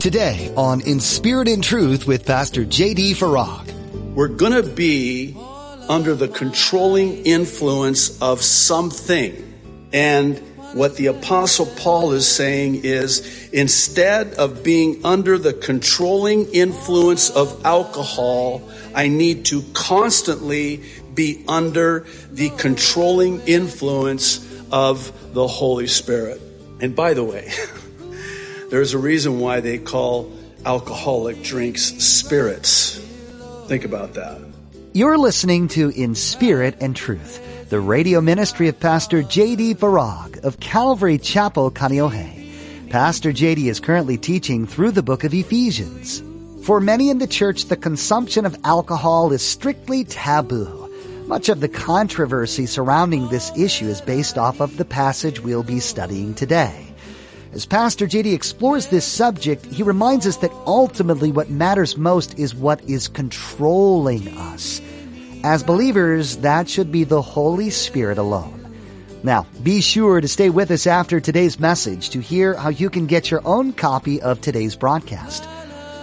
Today on In Spirit and Truth with Pastor J.D. Farag. We're gonna be under the controlling influence of something. And what the apostle Paul is saying is instead of being under the controlling influence of alcohol, I need to constantly be under the controlling influence of the Holy Spirit. And by the way, there's a reason why they call alcoholic drinks spirits. Think about that. You're listening to In Spirit and Truth the radio ministry of Pastor J.D. Farag of Calvary Chapel, Kaneohe. Pastor J.D. is currently teaching through the book of Ephesians. For many in the church, the consumption of alcohol is strictly taboo. Much of the controversy surrounding this issue is based off of the passage we'll be studying today. As Pastor JD explores this subject, he reminds us that ultimately what matters most is what is controlling us. As believers, that should be the Holy Spirit alone. Now, be sure to stay with us after today's message to hear how you can get your own copy of today's broadcast.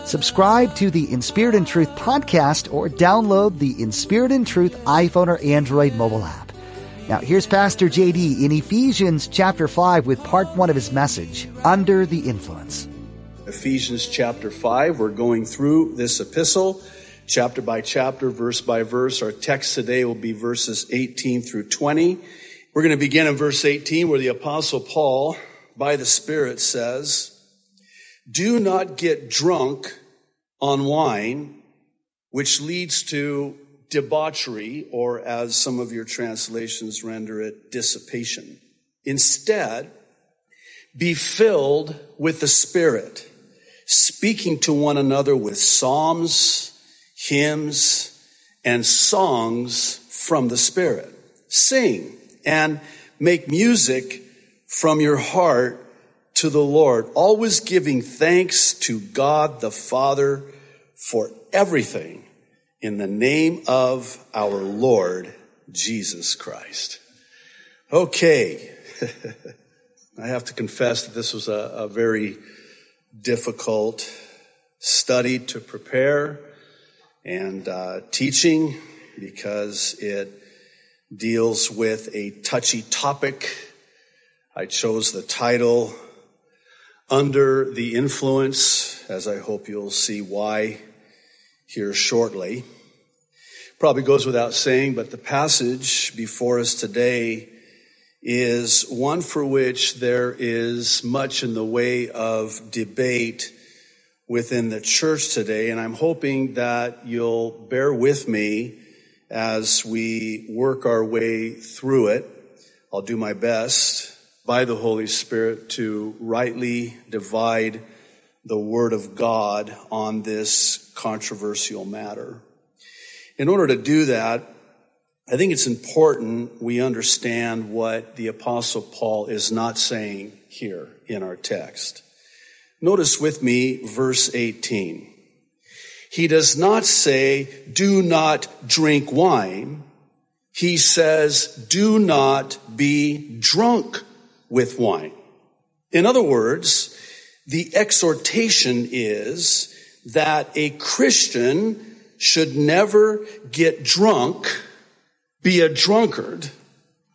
Subscribe to the In Spirit and Truth podcast or download the In Spirit and Truth iPhone or Android mobile app. Now, here's Pastor JD in Ephesians chapter 5 with part 1 of his message, Under the Influence. Ephesians chapter 5, we're going through this epistle chapter by chapter, verse by verse. Our text today will be verses 18 through 20. We're going to begin in verse 18 where the apostle Paul, by the Spirit, says, Do not get drunk on wine, which leads to debauchery, or as some of your translations render it, dissipation. Instead, be filled with the Spirit, speaking to one another with psalms, hymns, and songs from the Spirit. Sing and make music from your heart to the Lord, always giving thanks to God the Father for everything in the name of our Lord Jesus Christ. Okay. I have to confess that this was a, a very difficult study to prepare and uh, teaching because it deals with a touchy topic. I chose the title Under the Influence, as I hope you'll see why here shortly. Probably goes without saying, but the passage before us today is one for which there is much in the way of debate within the church today. And I'm hoping that you'll bear with me as we work our way through it. I'll do my best by the Holy Spirit to rightly divide the Word of God on this controversial matter. In order to do that, I think it's important we understand what the Apostle Paul is not saying here in our text. Notice with me verse 18. He does not say, do not drink wine. He says, do not be drunk with wine. In other words, the exhortation is that a Christian should never get drunk, be a drunkard.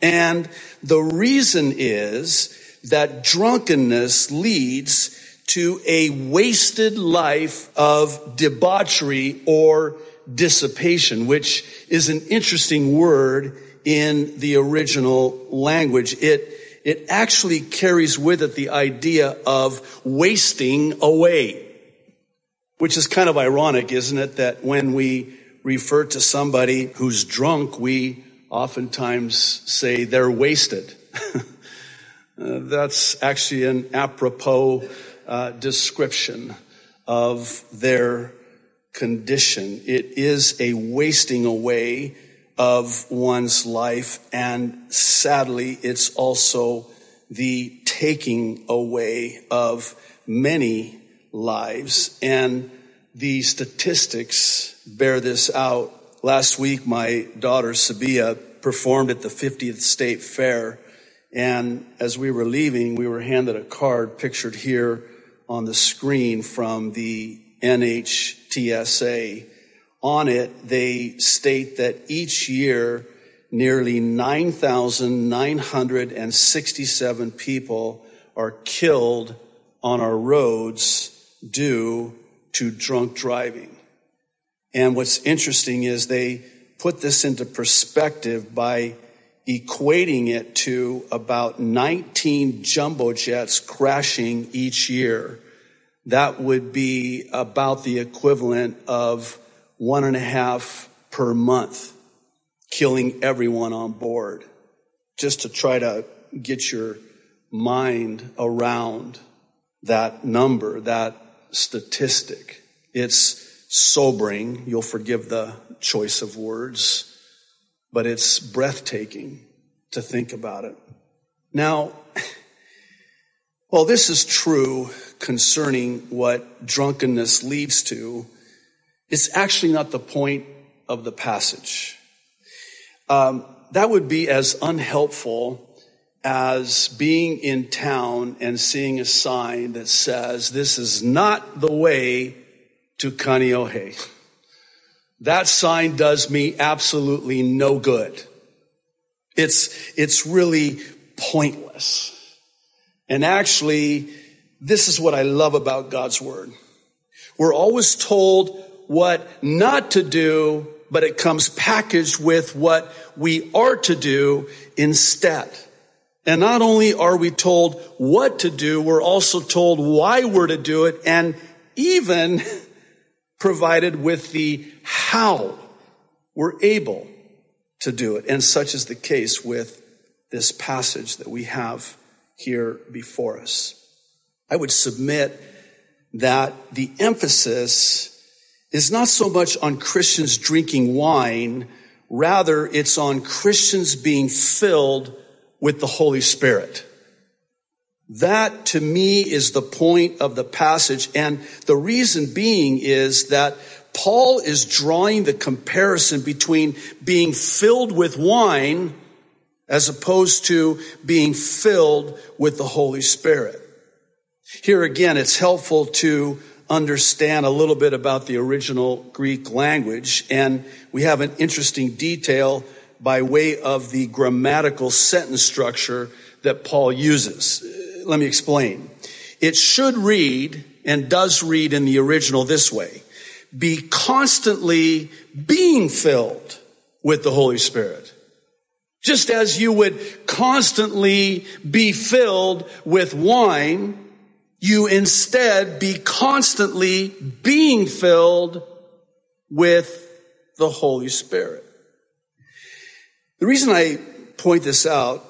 And the reason is that drunkenness leads to a wasted life of debauchery or dissipation, which is an interesting word in the original language. It, it actually carries with it the idea of wasting away, which is kind of ironic, isn't it? That when we refer to somebody who's drunk, we oftentimes say they're wasted. uh, that's actually an apropos uh, description of their condition. It is a wasting away of one's life, and sadly, it's also the taking away of many lives. And the statistics bear this out. Last week, my daughter Sabia performed at the 50th State Fair. And as we were leaving, we were handed a card pictured here on the screen from the NHTSA. On it, they state that each year, nearly 9,967 people are killed on our roads due to drunk driving. And what's interesting is they put this into perspective by equating it to about 19 jumbo jets crashing each year. That would be about the equivalent of one and a half per month, killing everyone on board. Just to try to get your mind around that number, that statistic. It's sobering. You'll forgive the choice of words, but it's breathtaking to think about it. Now, well, this is true concerning what drunkenness leads to. It's actually not the point of the passage. Um, that would be as unhelpful as being in town and seeing a sign that says, this is not the way to Kaneohe. That sign does me absolutely no good. It's, it's really pointless. And actually, this is what I love about God's word. We're always told what not to do, but it comes packaged with what we are to do instead. And not only are we told what to do, we're also told why we're to do it and even provided with the how we're able to do it. And such is the case with this passage that we have here before us. I would submit that the emphasis is not so much on Christians drinking wine, rather it's on Christians being filled with the Holy Spirit. That to me is the point of the passage. And the reason being is that Paul is drawing the comparison between being filled with wine as opposed to being filled with the Holy Spirit. Here again, it's helpful to understand a little bit about the original Greek language. And we have an interesting detail by way of the grammatical sentence structure that Paul uses let me explain. It should read and does read in the original this way. Be constantly being filled with the Holy Spirit. Just as you would constantly be filled with wine, you instead be constantly being filled with the Holy Spirit. The reason I point this out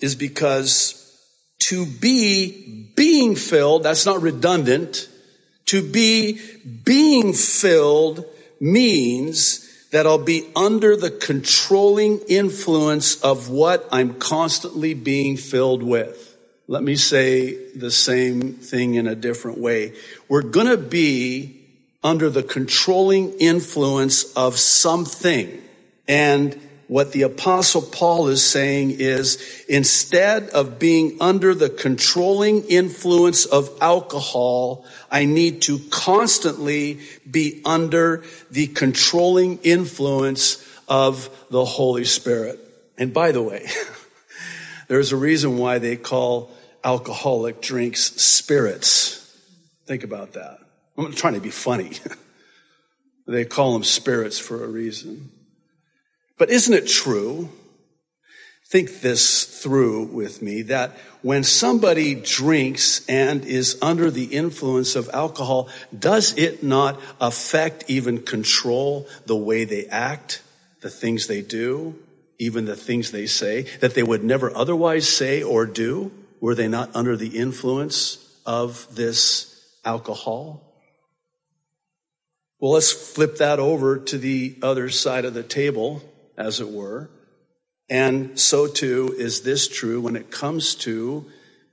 is because to be being filled, that's not redundant. To be being filled means that I'll be under the controlling influence of what I'm constantly being filled with. Let me say the same thing in a different way. We're going to be under the controlling influence of something. And what the apostle Paul is saying is instead of being under the controlling influence of alcohol, I need to constantly be under the controlling influence of the Holy Spirit. And by the way, there's a reason why they call alcoholic drinks spirits. Think about that. I'm trying to be funny. they call them spirits for a reason. But isn't it true? Think this through with me that when somebody drinks and is under the influence of alcohol, does it not affect, even control the way they act, the things they do, even the things they say that they would never otherwise say or do were they not under the influence of this alcohol? Well, let's flip that over to the other side of the table as it were. And so too is this true when it comes to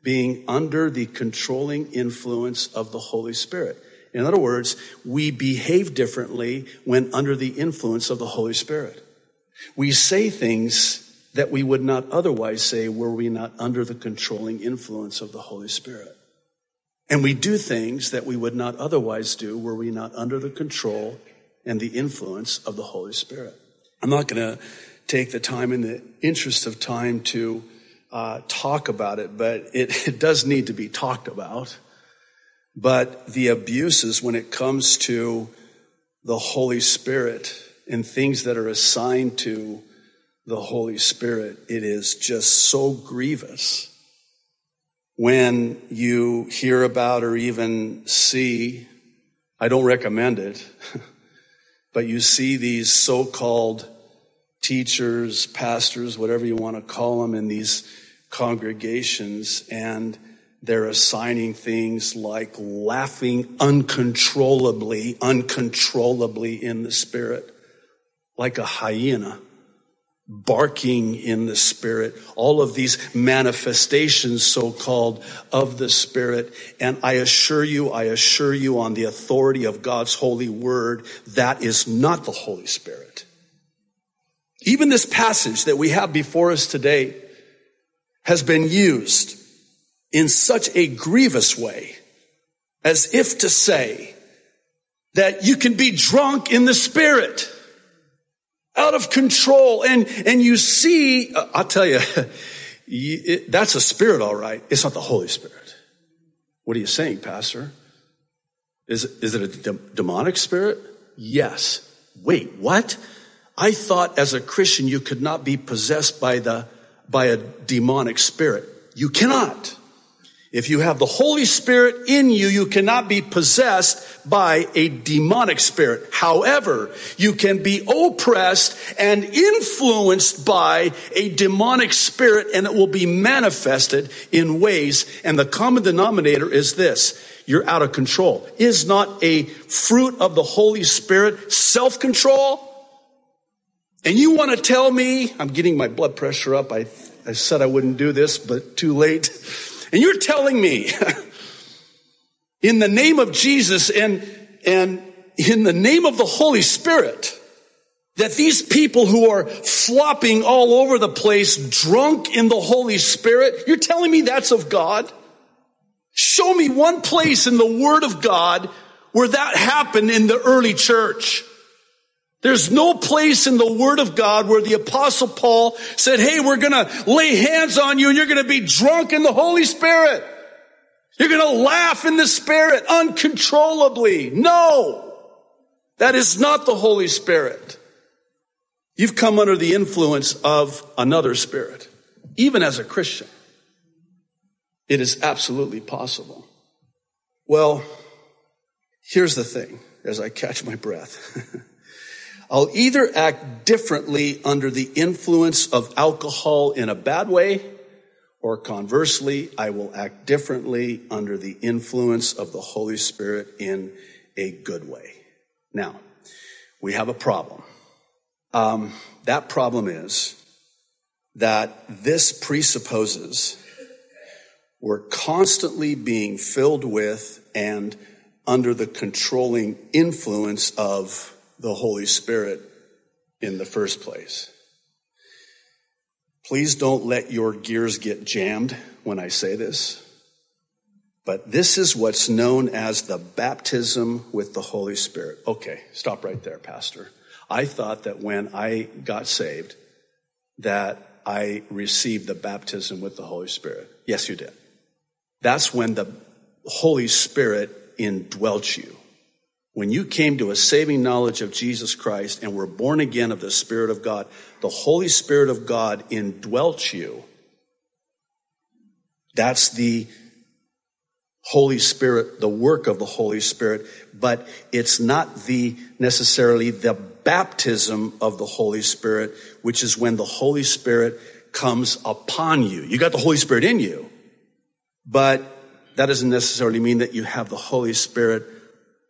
being under the controlling influence of the Holy Spirit. In other words, we behave differently when under the influence of the Holy Spirit. We say things that we would not otherwise say were we not under the controlling influence of the Holy Spirit. And we do things that we would not otherwise do were we not under the control and the influence of the Holy Spirit. I'm not going to take the time in the interest of time to uh, talk about it, but it, it does need to be talked about. But the abuses when it comes to the Holy Spirit and things that are assigned to the Holy Spirit, it is just so grievous when you hear about or even see, I don't recommend it, but you see these so-called teachers, pastors, whatever you want to call them in these congregations and they're assigning things like laughing uncontrollably, uncontrollably in the spirit, like a hyena, barking in the spirit, all of these manifestations, so called, of the spirit. And I assure you, I assure you on the authority of God's holy word, that is not the Holy Spirit. Even this passage that we have before us today has been used in such a grievous way as if to say that you can be drunk in the spirit out of control and and you see uh, i'll tell you it, that's a spirit all right. It's not the holy spirit. What are you saying pastor? Is, is it a de- demonic spirit? Yes. Wait what? I thought as a christian you could not be possessed by the by a demonic spirit. You cannot if you have the Holy Spirit in you, you cannot be possessed by a demonic spirit. However, you can be oppressed and influenced by a demonic spirit and it will be manifested in ways. And the common denominator is this. You're out of control. Is not a fruit of the Holy Spirit self-control? And you want to tell me, I'm getting my blood pressure up. I, I said I wouldn't do this, but too late. And you're telling me in the name of Jesus and, and in the name of the Holy Spirit that these people who are flopping all over the place, drunk in the Holy Spirit, you're telling me that's of God? Show me one place in the Word of God where that happened in the early church. There's no place in the Word of God where the Apostle Paul said, Hey, we're gonna lay hands on you and you're gonna be drunk in the Holy Spirit. You're gonna laugh in the Spirit uncontrollably. No! That is not the Holy Spirit. You've come under the influence of another spirit, even as a Christian. It is absolutely possible. Well, here's the thing as I catch my breath. I'll either act differently under the influence of alcohol in a bad way, or conversely, I will act differently under the influence of the Holy Spirit in a good way. Now, we have a problem. Um, that problem is that this presupposes we're constantly being filled with and under the controlling influence of the Holy Spirit in the first place. Please don't let your gears get jammed when I say this. But this is what's known as the baptism with the Holy Spirit. Okay, stop right there, Pastor. I thought that when I got saved, that I received the baptism with the Holy Spirit. Yes, you did. That's when the Holy Spirit indwelt you. When you came to a saving knowledge of Jesus Christ and were born again of the Spirit of God, the Holy Spirit of God indwelt you. That's the Holy Spirit, the work of the Holy Spirit, but it's not the necessarily the baptism of the Holy Spirit, which is when the Holy Spirit comes upon you. You got the Holy Spirit in you, but that doesn't necessarily mean that you have the Holy Spirit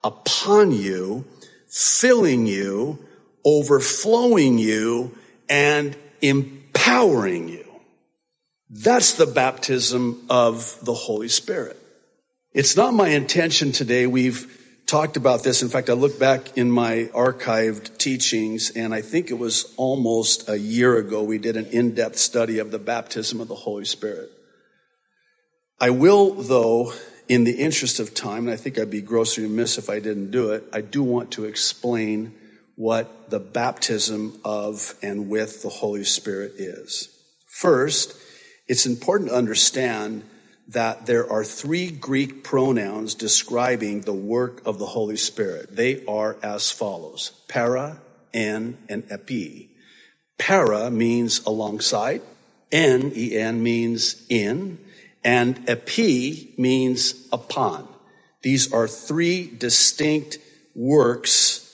upon you, filling you, overflowing you, and empowering you. That's the baptism of the Holy Spirit. It's not my intention today. We've talked about this. In fact, I look back in my archived teachings and I think it was almost a year ago we did an in-depth study of the baptism of the Holy Spirit. I will, though, in the interest of time, and I think I'd be grossly remiss if I didn't do it, I do want to explain what the baptism of and with the Holy Spirit is. First, it's important to understand that there are three Greek pronouns describing the work of the Holy Spirit. They are as follows para, en, and epi. Para means alongside, en, en means in, and epi means upon. These are three distinct works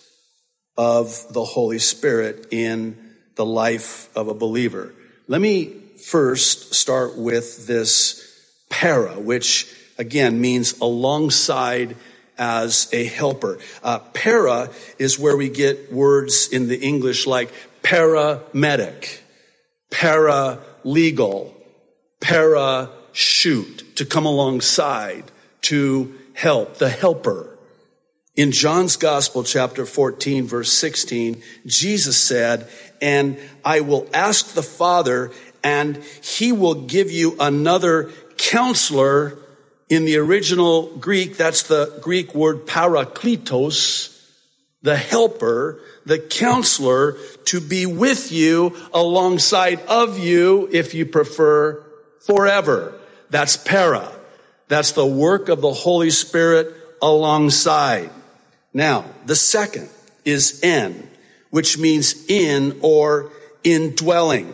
of the Holy Spirit in the life of a believer. Let me first start with this para, which again means alongside as a helper. Uh, para is where we get words in the English like paramedic, paralegal, parachute, to come alongside, to help, the helper. In John's Gospel, chapter 14, verse 16, Jesus said, And I will ask the Father, and he will give you another counselor. In the original Greek, that's the Greek word parakletos, the helper, the counselor to be with you alongside of you, if you prefer, forever. That's para. That's the work of the Holy Spirit alongside. Now, the second is en, which means in or indwelling.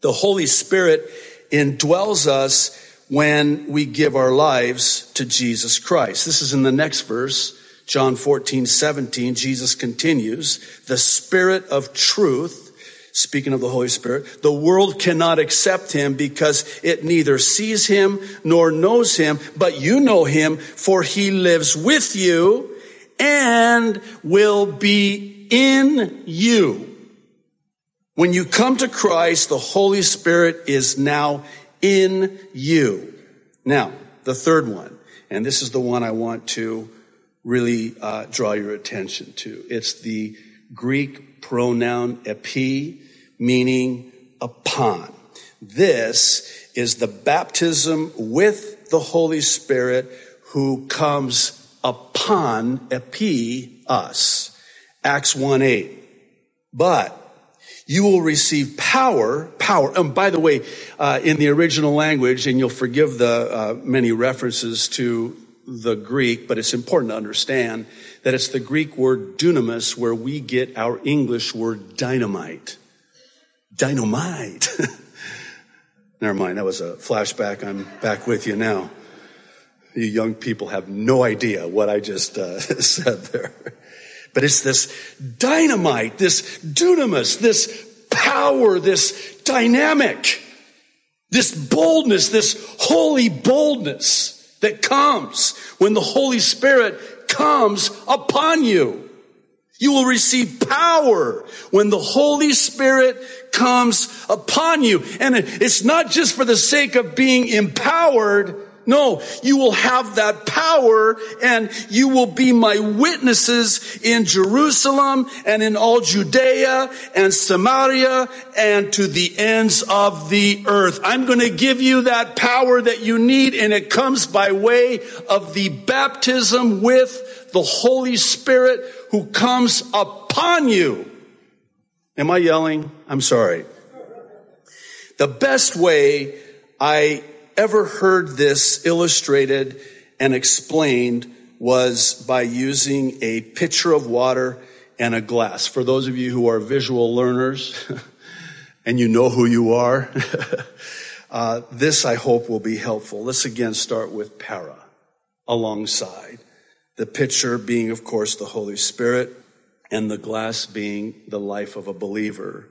The Holy Spirit indwells us when we give our lives to Jesus Christ. This is in the next verse, John 14, 17. Jesus continues, the Spirit of truth Speaking of the Holy Spirit, the world cannot accept him because it neither sees him nor knows him, but you know him for he lives with you and will be in you. When you come to Christ, the Holy Spirit is now in you. Now, the third one, and this is the one I want to really uh, draw your attention to. It's the Greek pronoun epi, meaning upon. This is the baptism with the Holy Spirit who comes upon epi us. Acts 1 8. But you will receive power, power. And by the way, uh, in the original language, and you'll forgive the uh, many references to the Greek, but it's important to understand that it's the Greek word dunamis where we get our English word dynamite. Dynamite. Never mind, that was a flashback. I'm back with you now. You young people have no idea what I just uh, said there. But it's this dynamite, this dunamis, this power, this dynamic, this boldness, this holy boldness that comes when the Holy Spirit comes upon you. You will receive power when the Holy Spirit comes upon you. And it's not just for the sake of being empowered, no, you will have that power and you will be my witnesses in Jerusalem and in all Judea and Samaria and to the ends of the earth. I'm going to give you that power that you need and it comes by way of the baptism with the Holy Spirit who comes upon you. Am I yelling? I'm sorry. The best way I ever heard this illustrated and explained was by using a pitcher of water and a glass. For those of you who are visual learners, and you know who you are, uh, this I hope will be helpful. Let's again start with para, alongside. The pitcher being, of course, the Holy Spirit, and the glass being the life of a believer.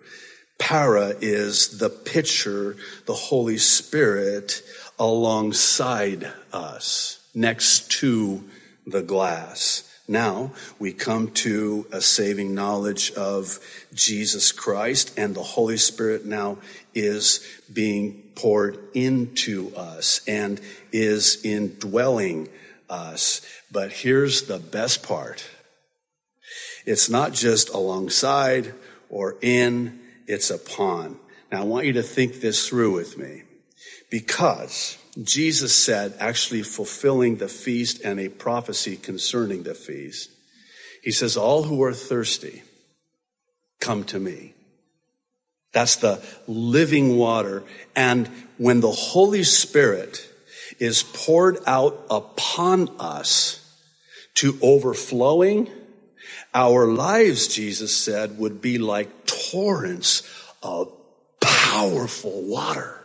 Para is the pitcher, the Holy Spirit alongside us, next to the glass. Now we come to a saving knowledge of Jesus Christ and the Holy Spirit now is being poured into us and is indwelling us. But here's the best part. It's not just alongside or in, it's upon. Now I want you to think this through with me because Jesus said, actually fulfilling the feast and a prophecy concerning the feast, he says, All who are thirsty, come to me. That's the living water. And when the Holy Spirit is poured out upon us to overflowing, our lives, Jesus said, would be like torrents of powerful water.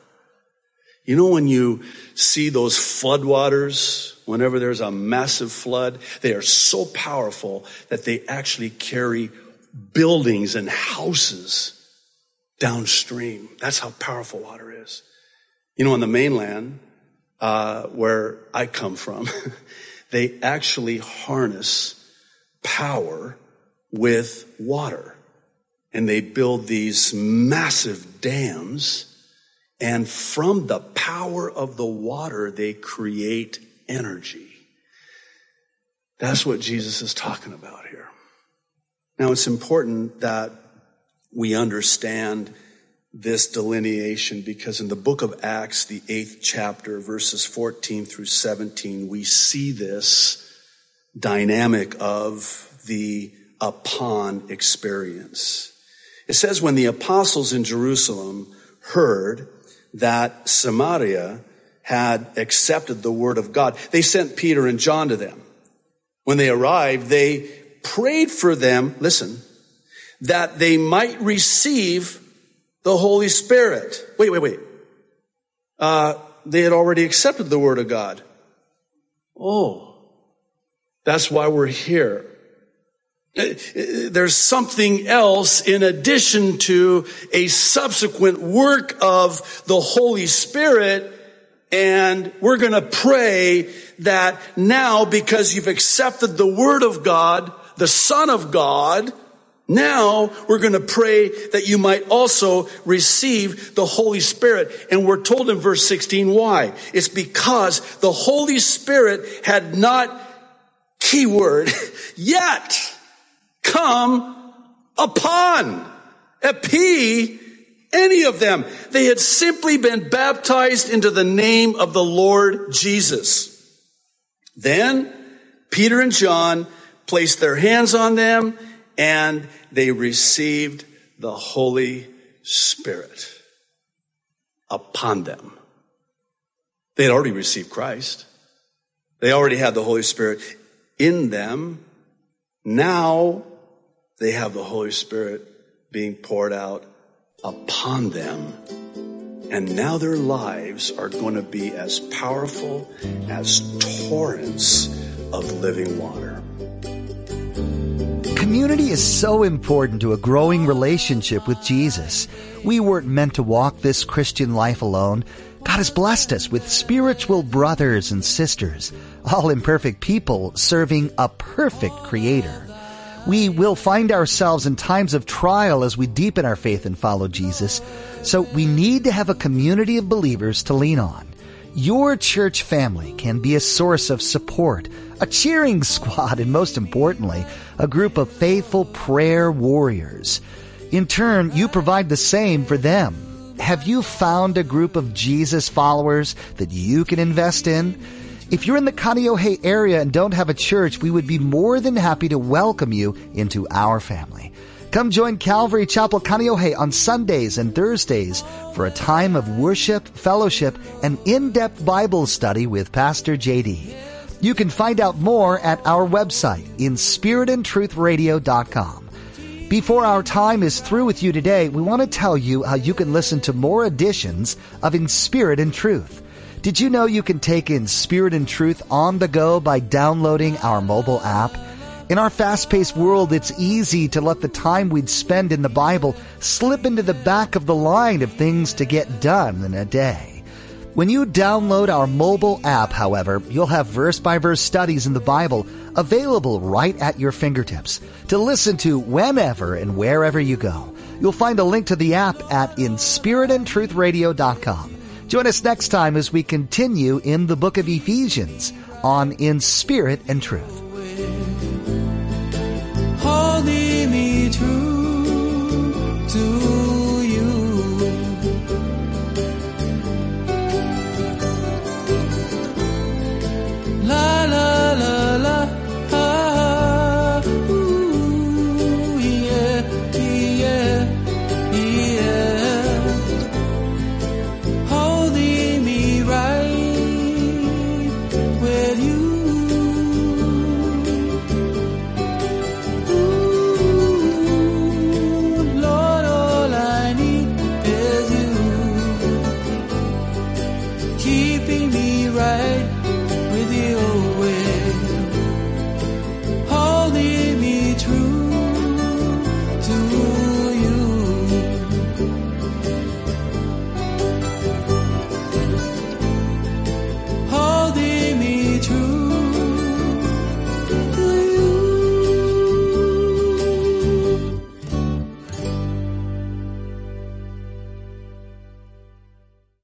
You know, when you see those floodwaters, whenever there's a massive flood, they are so powerful that they actually carry buildings and houses downstream. That's how powerful water is. You know, on the mainland, uh, where I come from, they actually harness power with water. And they build these massive dams and from the power of the water, they create energy. That's what Jesus is talking about here. Now, it's important that we understand this delineation because in the book of Acts, the eighth chapter, verses 14 through 17, we see this dynamic of the upon experience. It says, when the apostles in Jerusalem heard that Samaria had accepted the word of God. They sent Peter and John to them. When they arrived, they prayed for them, listen, that they might receive the Holy Spirit. Wait, wait, wait. Uh, they had already accepted the word of God. Oh, that's why we're here. There's something else in addition to a subsequent work of the Holy Spirit. And we're going to pray that now because you've accepted the Word of God, the Son of God, now we're going to pray that you might also receive the Holy Spirit. And we're told in verse 16 why. It's because the Holy Spirit had not, keyword, yet come upon, epi, any of them. They had simply been baptized into the name of the Lord Jesus. Then Peter and John placed their hands on them and they received the Holy Spirit upon them. They had already received Christ. They already had the Holy Spirit in them. Now they have the Holy Spirit being poured out upon them. And now their lives are going to be as powerful as torrents of living water. Community is so important to a growing relationship with Jesus. We weren't meant to walk this Christian life alone. God has blessed us with spiritual brothers and sisters, all imperfect people serving a perfect creator. We will find ourselves in times of trial as we deepen our faith and follow Jesus. So we need to have a community of believers to lean on. Your church family can be a source of support, a cheering squad, and most importantly, a group of faithful prayer warriors. In turn, you provide the same for them. Have you found a group of Jesus followers that you can invest in? If you're in the Kaneohe area and don't have a church, we would be more than happy to welcome you into our family. Come join Calvary Chapel Kaneohe on Sundays and Thursdays for a time of worship, fellowship, and in-depth Bible study with Pastor JD. You can find out more at our website, inspiritandtruthradio.com. Before our time is through with you today, we want to tell you how you can listen to more editions of In Spirit and Truth. Did you know you can take in Spirit and Truth on the go by downloading our mobile app? In our fast-paced world, it's easy to let the time we'd spend in the Bible slip into the back of the line of things to get done in a day. When you download our mobile app, however, you'll have verse-by-verse studies in the Bible available right at your fingertips to listen to whenever and wherever you go. You'll find a link to the app at inspiritandtruthradio.com. Join us next time as we continue in the book of Ephesians on In Spirit and Truth holding me true to you. Love